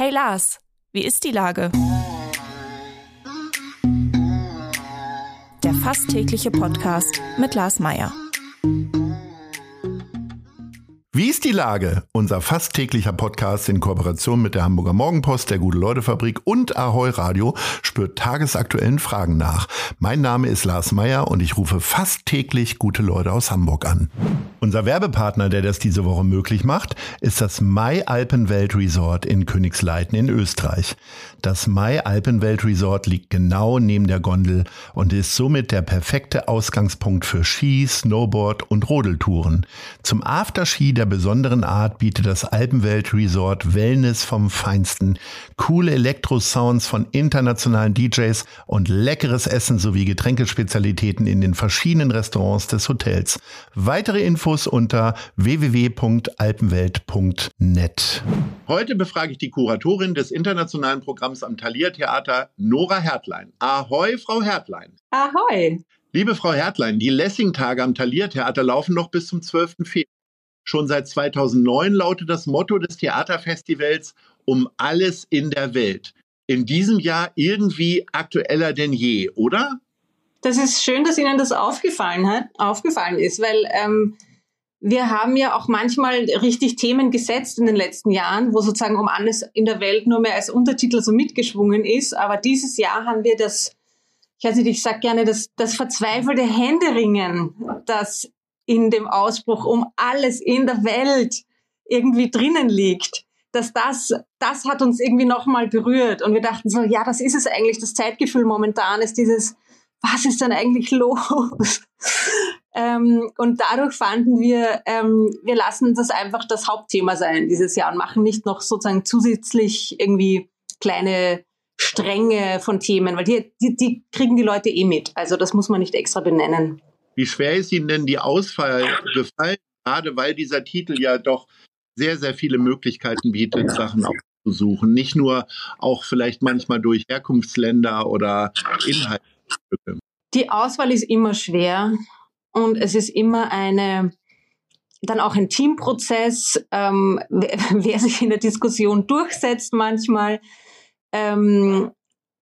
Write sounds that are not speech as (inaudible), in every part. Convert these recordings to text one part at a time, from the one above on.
Hey Lars, wie ist die Lage? Der fast tägliche Podcast mit Lars Meier. Wie ist die Lage? Unser fast täglicher Podcast in Kooperation mit der Hamburger Morgenpost, der Gute-Leute-Fabrik und Ahoi Radio spürt tagesaktuellen Fragen nach. Mein Name ist Lars Meyer und ich rufe fast täglich gute Leute aus Hamburg an. Unser Werbepartner, der das diese Woche möglich macht, ist das Mai Alpenwelt Resort in Königsleiten in Österreich. Das Mai Alpenwelt Resort liegt genau neben der Gondel und ist somit der perfekte Ausgangspunkt für Ski, Snowboard und Rodeltouren. Zum Afterski der besonderen Art bietet das Alpenwelt Resort Wellness vom Feinsten, coole Elektrosounds von internationalen DJs und leckeres Essen sowie Getränkespezialitäten in den verschiedenen Restaurants des Hotels. Weitere Infos unter www.alpenwelt.net. Heute befrage ich die Kuratorin des internationalen Programms am Thalia Theater, Nora Hertlein. Ahoi, Frau Hertlein. Ahoi. Liebe Frau Hertlein, die Lessing-Tage am Thalia Theater laufen noch bis zum 12. Februar. Schon seit 2009 lautet das Motto des Theaterfestivals um alles in der Welt. In diesem Jahr irgendwie aktueller denn je, oder? Das ist schön, dass Ihnen das aufgefallen hat, aufgefallen ist, weil ähm, wir haben ja auch manchmal richtig Themen gesetzt in den letzten Jahren, wo sozusagen um alles in der Welt nur mehr als Untertitel so mitgeschwungen ist. Aber dieses Jahr haben wir das, ich weiß nicht, ich sag gerne, das, das verzweifelte Händeringen, das in dem Ausbruch um alles in der Welt irgendwie drinnen liegt. Dass das, das hat uns irgendwie nochmal berührt. Und wir dachten so, ja, das ist es eigentlich. Das Zeitgefühl momentan ist dieses, was ist denn eigentlich los? (laughs) Ähm, und dadurch fanden wir, ähm, wir lassen das einfach das Hauptthema sein dieses Jahr und machen nicht noch sozusagen zusätzlich irgendwie kleine Stränge von Themen, weil die, die, die kriegen die Leute eh mit. Also das muss man nicht extra benennen. Wie schwer ist Ihnen denn die Auswahl gefallen, gerade weil dieser Titel ja doch sehr, sehr viele Möglichkeiten bietet, Sachen aufzusuchen. Nicht nur auch vielleicht manchmal durch Herkunftsländer oder Inhalte. Die Auswahl ist immer schwer und es ist immer eine dann auch ein Teamprozess, ähm, wer, (laughs) wer, sich in der Diskussion durchsetzt manchmal. Ähm,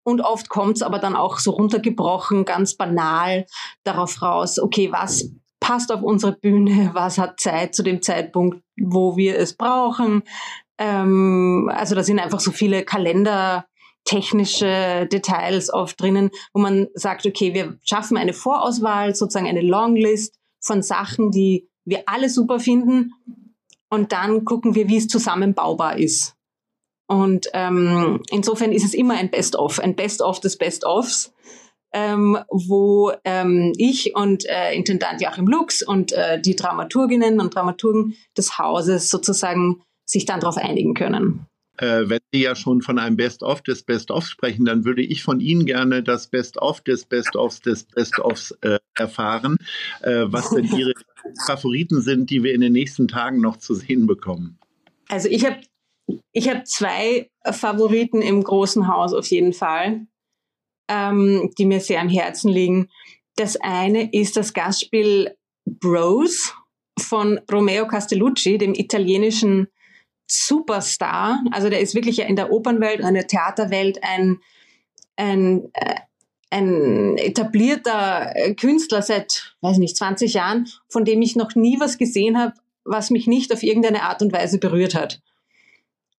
und oft kommt es aber dann auch so runtergebrochen, ganz banal darauf raus, okay, was passt auf unsere Bühne, was hat Zeit zu dem Zeitpunkt, wo wir es brauchen. Ähm, also da sind einfach so viele Kalender technische Details oft drinnen, wo man sagt, okay, wir schaffen eine Vorauswahl, sozusagen eine Longlist von Sachen, die wir alle super finden und dann gucken wir, wie es zusammenbaubar ist. Und ähm, insofern ist es immer ein Best-of, ein Best-of des Best-ofs, ähm, wo ähm, ich und äh, Intendant Joachim Lux und äh, die Dramaturginnen und Dramaturgen des Hauses sozusagen sich dann darauf einigen können. Äh, wenn Sie ja schon von einem Best-of des Best-ofs sprechen, dann würde ich von Ihnen gerne das Best-of des Best-ofs des Best-ofs äh, erfahren, äh, was denn Ihre Favoriten sind, die wir in den nächsten Tagen noch zu sehen bekommen. Also ich habe ich hab zwei Favoriten im großen Haus auf jeden Fall, ähm, die mir sehr am Herzen liegen. Das eine ist das Gastspiel Bros von Romeo Castellucci, dem italienischen Superstar. Also der ist wirklich in der Opernwelt und in der Theaterwelt ein, ein, äh, ein etablierter Künstler seit, weiß nicht, 20 Jahren, von dem ich noch nie was gesehen habe, was mich nicht auf irgendeine Art und Weise berührt hat.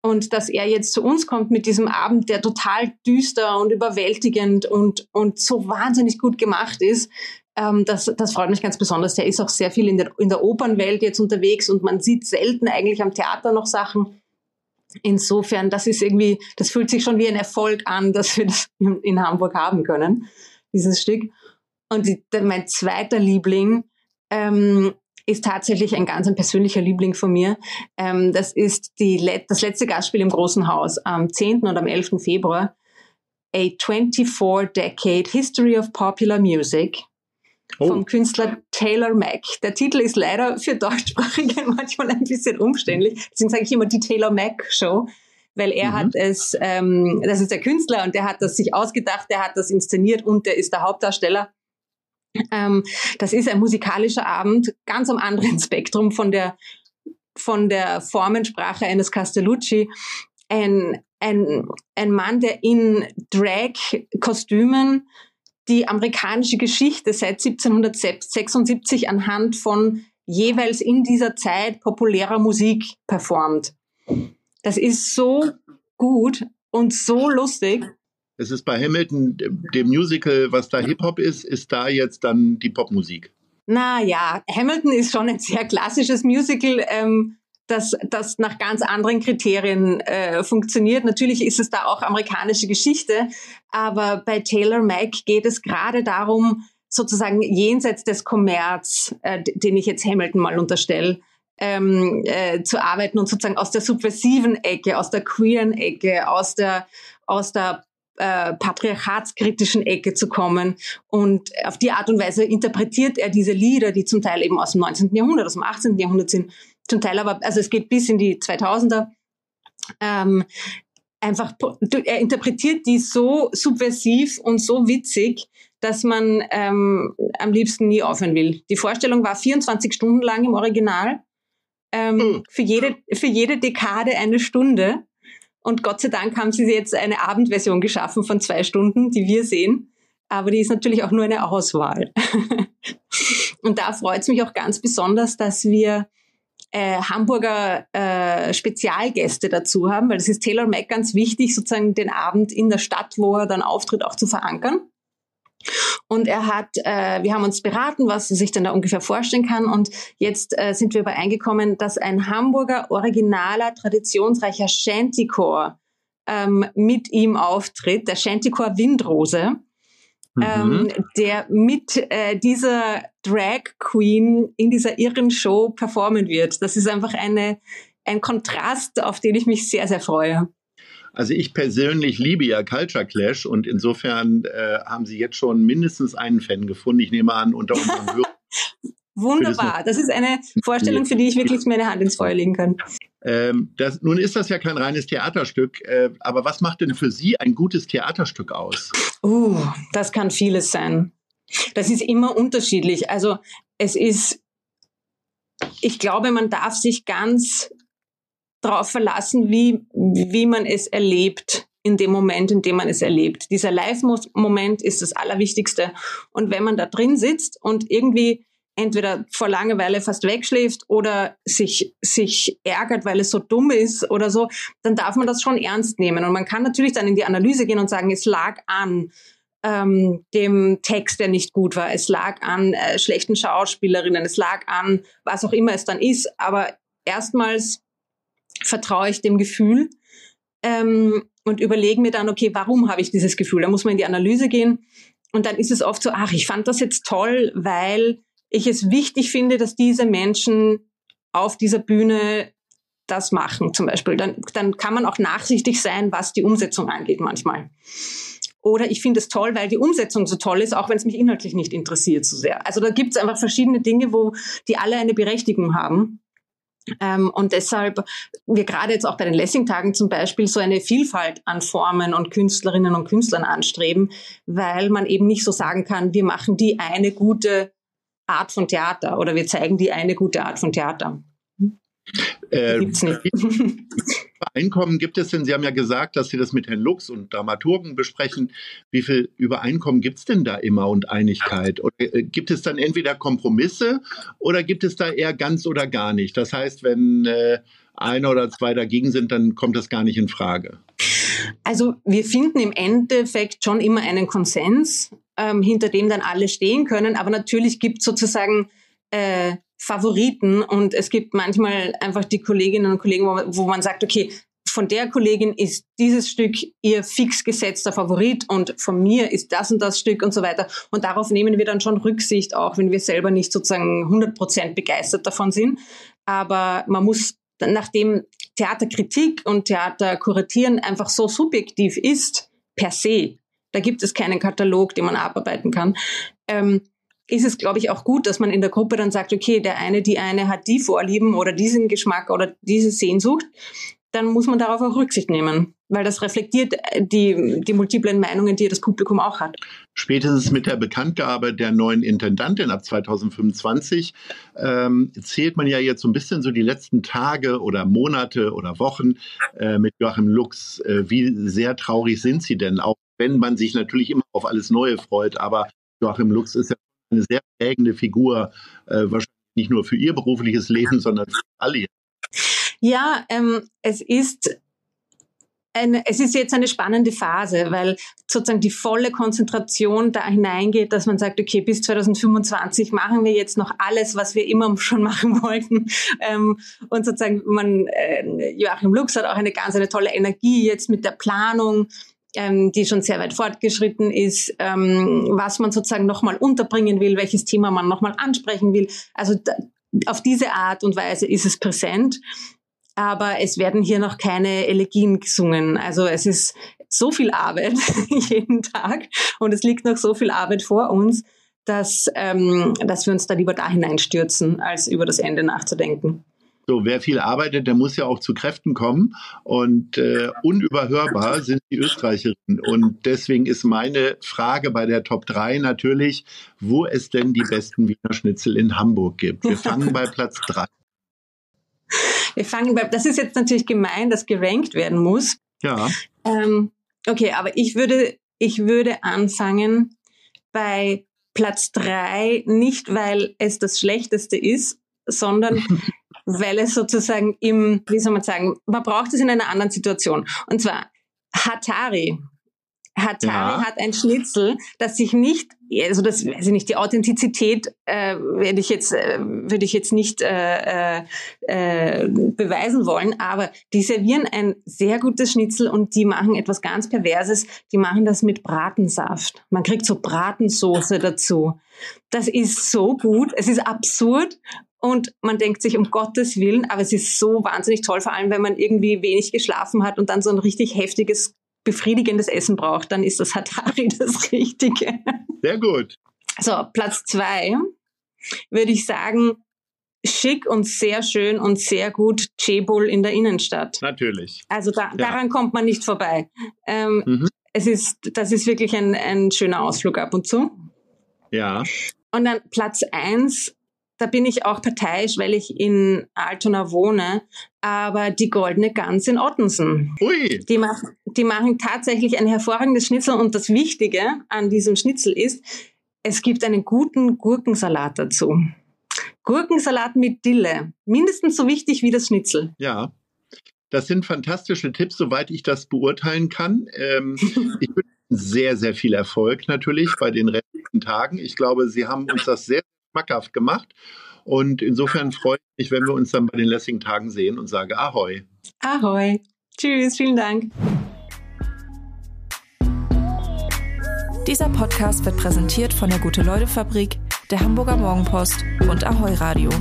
Und dass er jetzt zu uns kommt mit diesem Abend, der total düster und überwältigend und, und so wahnsinnig gut gemacht ist, ähm, das, das freut mich ganz besonders. Der ist auch sehr viel in der, in der Opernwelt jetzt unterwegs und man sieht selten eigentlich am Theater noch Sachen. Insofern, das ist irgendwie, das fühlt sich schon wie ein Erfolg an, dass wir das in, Hamburg haben können, dieses Stück. Und die, mein zweiter Liebling ähm, ist tatsächlich ein ganz ein persönlicher Liebling von mir. Ähm, das ist die, das letzte Gastspiel im Großen Haus am 10. und am 11. Februar. A 24-Decade History of Popular Music oh. vom Künstler Taylor Mack. Der Titel ist leider für Deutschsprachige (laughs) manchmal ein bisschen umständlich. Deswegen sage ich immer die Taylor Mack Show, weil er mhm. hat es, ähm, das ist der Künstler und der hat das sich ausgedacht, der hat das inszeniert und der ist der Hauptdarsteller. Ähm, das ist ein musikalischer Abend, ganz am anderen (laughs) Spektrum von der von der Formensprache eines Castellucci. Ein, ein, ein Mann, der in Drag-Kostümen die amerikanische Geschichte seit 1776 anhand von jeweils in dieser Zeit populärer Musik performt. Das ist so gut und so lustig. Es ist bei Hamilton, dem Musical, was da Hip-Hop ist, ist da jetzt dann die Popmusik. Naja, Hamilton ist schon ein sehr klassisches Musical. Ähm, das, das nach ganz anderen Kriterien äh, funktioniert. Natürlich ist es da auch amerikanische Geschichte, aber bei Taylor Mac geht es gerade darum, sozusagen jenseits des Kommerz, äh, den ich jetzt Hamilton mal unterstelle, ähm, äh, zu arbeiten und sozusagen aus der subversiven Ecke, aus der queeren Ecke, aus der, aus der äh, patriarchatskritischen Ecke zu kommen. Und auf die Art und Weise interpretiert er diese Lieder, die zum Teil eben aus dem 19. Jahrhundert, aus dem 18. Jahrhundert sind, zum Teil aber, also es geht bis in die 2000er. Ähm, einfach, er interpretiert die so subversiv und so witzig, dass man ähm, am liebsten nie aufhören will. Die Vorstellung war 24 Stunden lang im Original, ähm, mhm. für, jede, für jede Dekade eine Stunde. Und Gott sei Dank haben sie jetzt eine Abendversion geschaffen von zwei Stunden, die wir sehen. Aber die ist natürlich auch nur eine Auswahl. (laughs) und da freut es mich auch ganz besonders, dass wir äh, Hamburger äh, Spezialgäste dazu haben, weil es ist Taylor Mac ganz wichtig, sozusagen den Abend in der Stadt, wo er dann auftritt, auch zu verankern. Und er hat, äh, wir haben uns beraten, was er sich denn da ungefähr vorstellen kann. Und jetzt äh, sind wir übereingekommen, dass ein Hamburger originaler, traditionsreicher Shantycore ähm, mit ihm auftritt, der Shantycore Windrose ähm, mhm. ähm, der mit äh, dieser Drag Queen in dieser irren Show performen wird. Das ist einfach eine, ein Kontrast, auf den ich mich sehr, sehr freue. Also ich persönlich liebe ja Culture Clash und insofern äh, haben Sie jetzt schon mindestens einen Fan gefunden. Ich nehme an, unter unseren (laughs) Hörern. Wunderbar. Das ist eine Vorstellung, für die ich wirklich meine Hand ins Feuer legen kann. Ähm, das, nun ist das ja kein reines Theaterstück, äh, aber was macht denn für Sie ein gutes Theaterstück aus? Uh, das kann vieles sein. Das ist immer unterschiedlich. Also es ist, ich glaube, man darf sich ganz darauf verlassen, wie, wie man es erlebt in dem Moment, in dem man es erlebt. Dieser Live-Moment ist das Allerwichtigste. Und wenn man da drin sitzt und irgendwie entweder vor Langeweile fast wegschläft oder sich, sich ärgert, weil es so dumm ist oder so, dann darf man das schon ernst nehmen. Und man kann natürlich dann in die Analyse gehen und sagen, es lag an ähm, dem Text, der nicht gut war, es lag an äh, schlechten Schauspielerinnen, es lag an was auch immer es dann ist. Aber erstmals vertraue ich dem Gefühl ähm, und überlege mir dann, okay, warum habe ich dieses Gefühl? Da muss man in die Analyse gehen. Und dann ist es oft so, ach, ich fand das jetzt toll, weil ich es wichtig finde, dass diese Menschen auf dieser Bühne das machen zum Beispiel. Dann, dann kann man auch nachsichtig sein, was die Umsetzung angeht manchmal. Oder ich finde es toll, weil die Umsetzung so toll ist, auch wenn es mich inhaltlich nicht interessiert so sehr. Also da gibt es einfach verschiedene Dinge, wo die alle eine Berechtigung haben. Ähm, und deshalb wir gerade jetzt auch bei den Lessing-Tagen zum Beispiel so eine Vielfalt an Formen und Künstlerinnen und Künstlern anstreben, weil man eben nicht so sagen kann, wir machen die eine gute Art von Theater oder wir zeigen die eine gute Art von Theater. Äh, gibt's nicht. (laughs) Übereinkommen gibt es denn? Sie haben ja gesagt, dass Sie das mit Herrn Lux und Dramaturgen besprechen. Wie viel Übereinkommen gibt es denn da immer und Einigkeit? Oder äh, gibt es dann entweder Kompromisse oder gibt es da eher ganz oder gar nicht? Das heißt, wenn äh, einer oder zwei dagegen sind, dann kommt das gar nicht in Frage. Also wir finden im Endeffekt schon immer einen Konsens, ähm, hinter dem dann alle stehen können. Aber natürlich gibt es sozusagen äh, Favoriten und es gibt manchmal einfach die Kolleginnen und Kollegen, wo, wo man sagt, okay, von der Kollegin ist dieses Stück ihr fix gesetzter Favorit und von mir ist das und das Stück und so weiter. Und darauf nehmen wir dann schon Rücksicht, auch wenn wir selber nicht sozusagen 100% begeistert davon sind. Aber man muss, nachdem Theaterkritik und Theaterkuratieren einfach so subjektiv ist, per se, da gibt es keinen Katalog, den man abarbeiten kann. Ähm, ist es, glaube ich, auch gut, dass man in der Gruppe dann sagt, okay, der eine, die eine hat die Vorlieben oder diesen Geschmack oder diese Sehnsucht, dann muss man darauf auch Rücksicht nehmen. weil das reflektiert äh, die, die multiplen Meinungen, die das Publikum auch hat. Spätestens mit der Bekanntgabe der neuen Intendantin ab 2025 ähm, zählt man ja jetzt so ein bisschen so die letzten Tage oder Monate oder Wochen äh, mit Joachim Lux. Äh, wie sehr traurig sind Sie denn? Auch wenn man sich natürlich immer auf alles Neue freut, aber Joachim Lux ist ja eine sehr prägende Figur, äh, wahrscheinlich nicht nur für Ihr berufliches Leben, sondern für alle. Ja, ähm, es ist eine, es ist jetzt eine spannende Phase, weil sozusagen die volle Konzentration da hineingeht, dass man sagt, okay, bis 2025 machen wir jetzt noch alles, was wir immer schon machen (laughs) wollten. Ähm, und sozusagen man, äh, Joachim Lux hat auch eine ganz eine tolle Energie jetzt mit der Planung ähm, die schon sehr weit fortgeschritten ist, ähm, was man sozusagen nochmal unterbringen will, welches Thema man nochmal ansprechen will. Also da, auf diese Art und Weise ist es präsent aber es werden hier noch keine Elegien gesungen. Also es ist so viel Arbeit (laughs) jeden Tag und es liegt noch so viel Arbeit vor uns, dass, ähm, dass wir uns da lieber da hineinstürzen, als über das Ende nachzudenken. So, wer viel arbeitet, der muss ja auch zu Kräften kommen. Und äh, unüberhörbar sind die Österreicherinnen. Und deswegen ist meine Frage bei der Top 3 natürlich, wo es denn die besten Wiener Schnitzel in Hamburg gibt. Wir fangen bei Platz 3 wir fangen bei, das ist jetzt natürlich gemein, dass gerankt werden muss. Ja. Ähm, okay, aber ich würde, ich würde anfangen bei Platz drei, nicht weil es das Schlechteste ist, sondern (laughs) weil es sozusagen im, wie soll man sagen, man braucht es in einer anderen Situation. Und zwar Hatari Hatari ja. hat ein Schnitzel, das sich nicht, also das weiß ich nicht, die Authentizität äh, werde ich jetzt, äh, würde ich jetzt nicht äh, äh, beweisen wollen, aber die servieren ein sehr gutes Schnitzel und die machen etwas ganz Perverses. Die machen das mit Bratensaft. Man kriegt so Bratensoße dazu. Das ist so gut. Es ist absurd und man denkt sich um Gottes Willen, aber es ist so wahnsinnig toll, vor allem wenn man irgendwie wenig geschlafen hat und dann so ein richtig heftiges befriedigendes Essen braucht, dann ist das Hatari (laughs) das Richtige. Sehr gut. So, Platz zwei würde ich sagen, schick und sehr schön und sehr gut Chebol in der Innenstadt. Natürlich. Also da, ja. daran kommt man nicht vorbei. Ähm, mhm. Es ist, das ist wirklich ein, ein schöner Ausflug ab und zu. Ja. Und dann Platz eins da bin ich auch parteiisch, weil ich in Altona wohne, aber die goldene Gans in Ottensen. Ui. Die, machen, die machen tatsächlich ein hervorragendes Schnitzel und das Wichtige an diesem Schnitzel ist, es gibt einen guten Gurkensalat dazu. Gurkensalat mit Dille. Mindestens so wichtig wie das Schnitzel. Ja. Das sind fantastische Tipps, soweit ich das beurteilen kann. Ähm, (laughs) ich wünsche sehr, sehr viel Erfolg natürlich bei den restlichen Tagen. Ich glaube, Sie haben uns das sehr schmackhaft gemacht. Und insofern freue ich mich, wenn wir uns dann bei den lässigen Tagen sehen und sage Ahoi. Ahoi. Tschüss, vielen Dank. Dieser Podcast wird präsentiert von der Gute-Leute-Fabrik, der Hamburger Morgenpost und Ahoi Radio.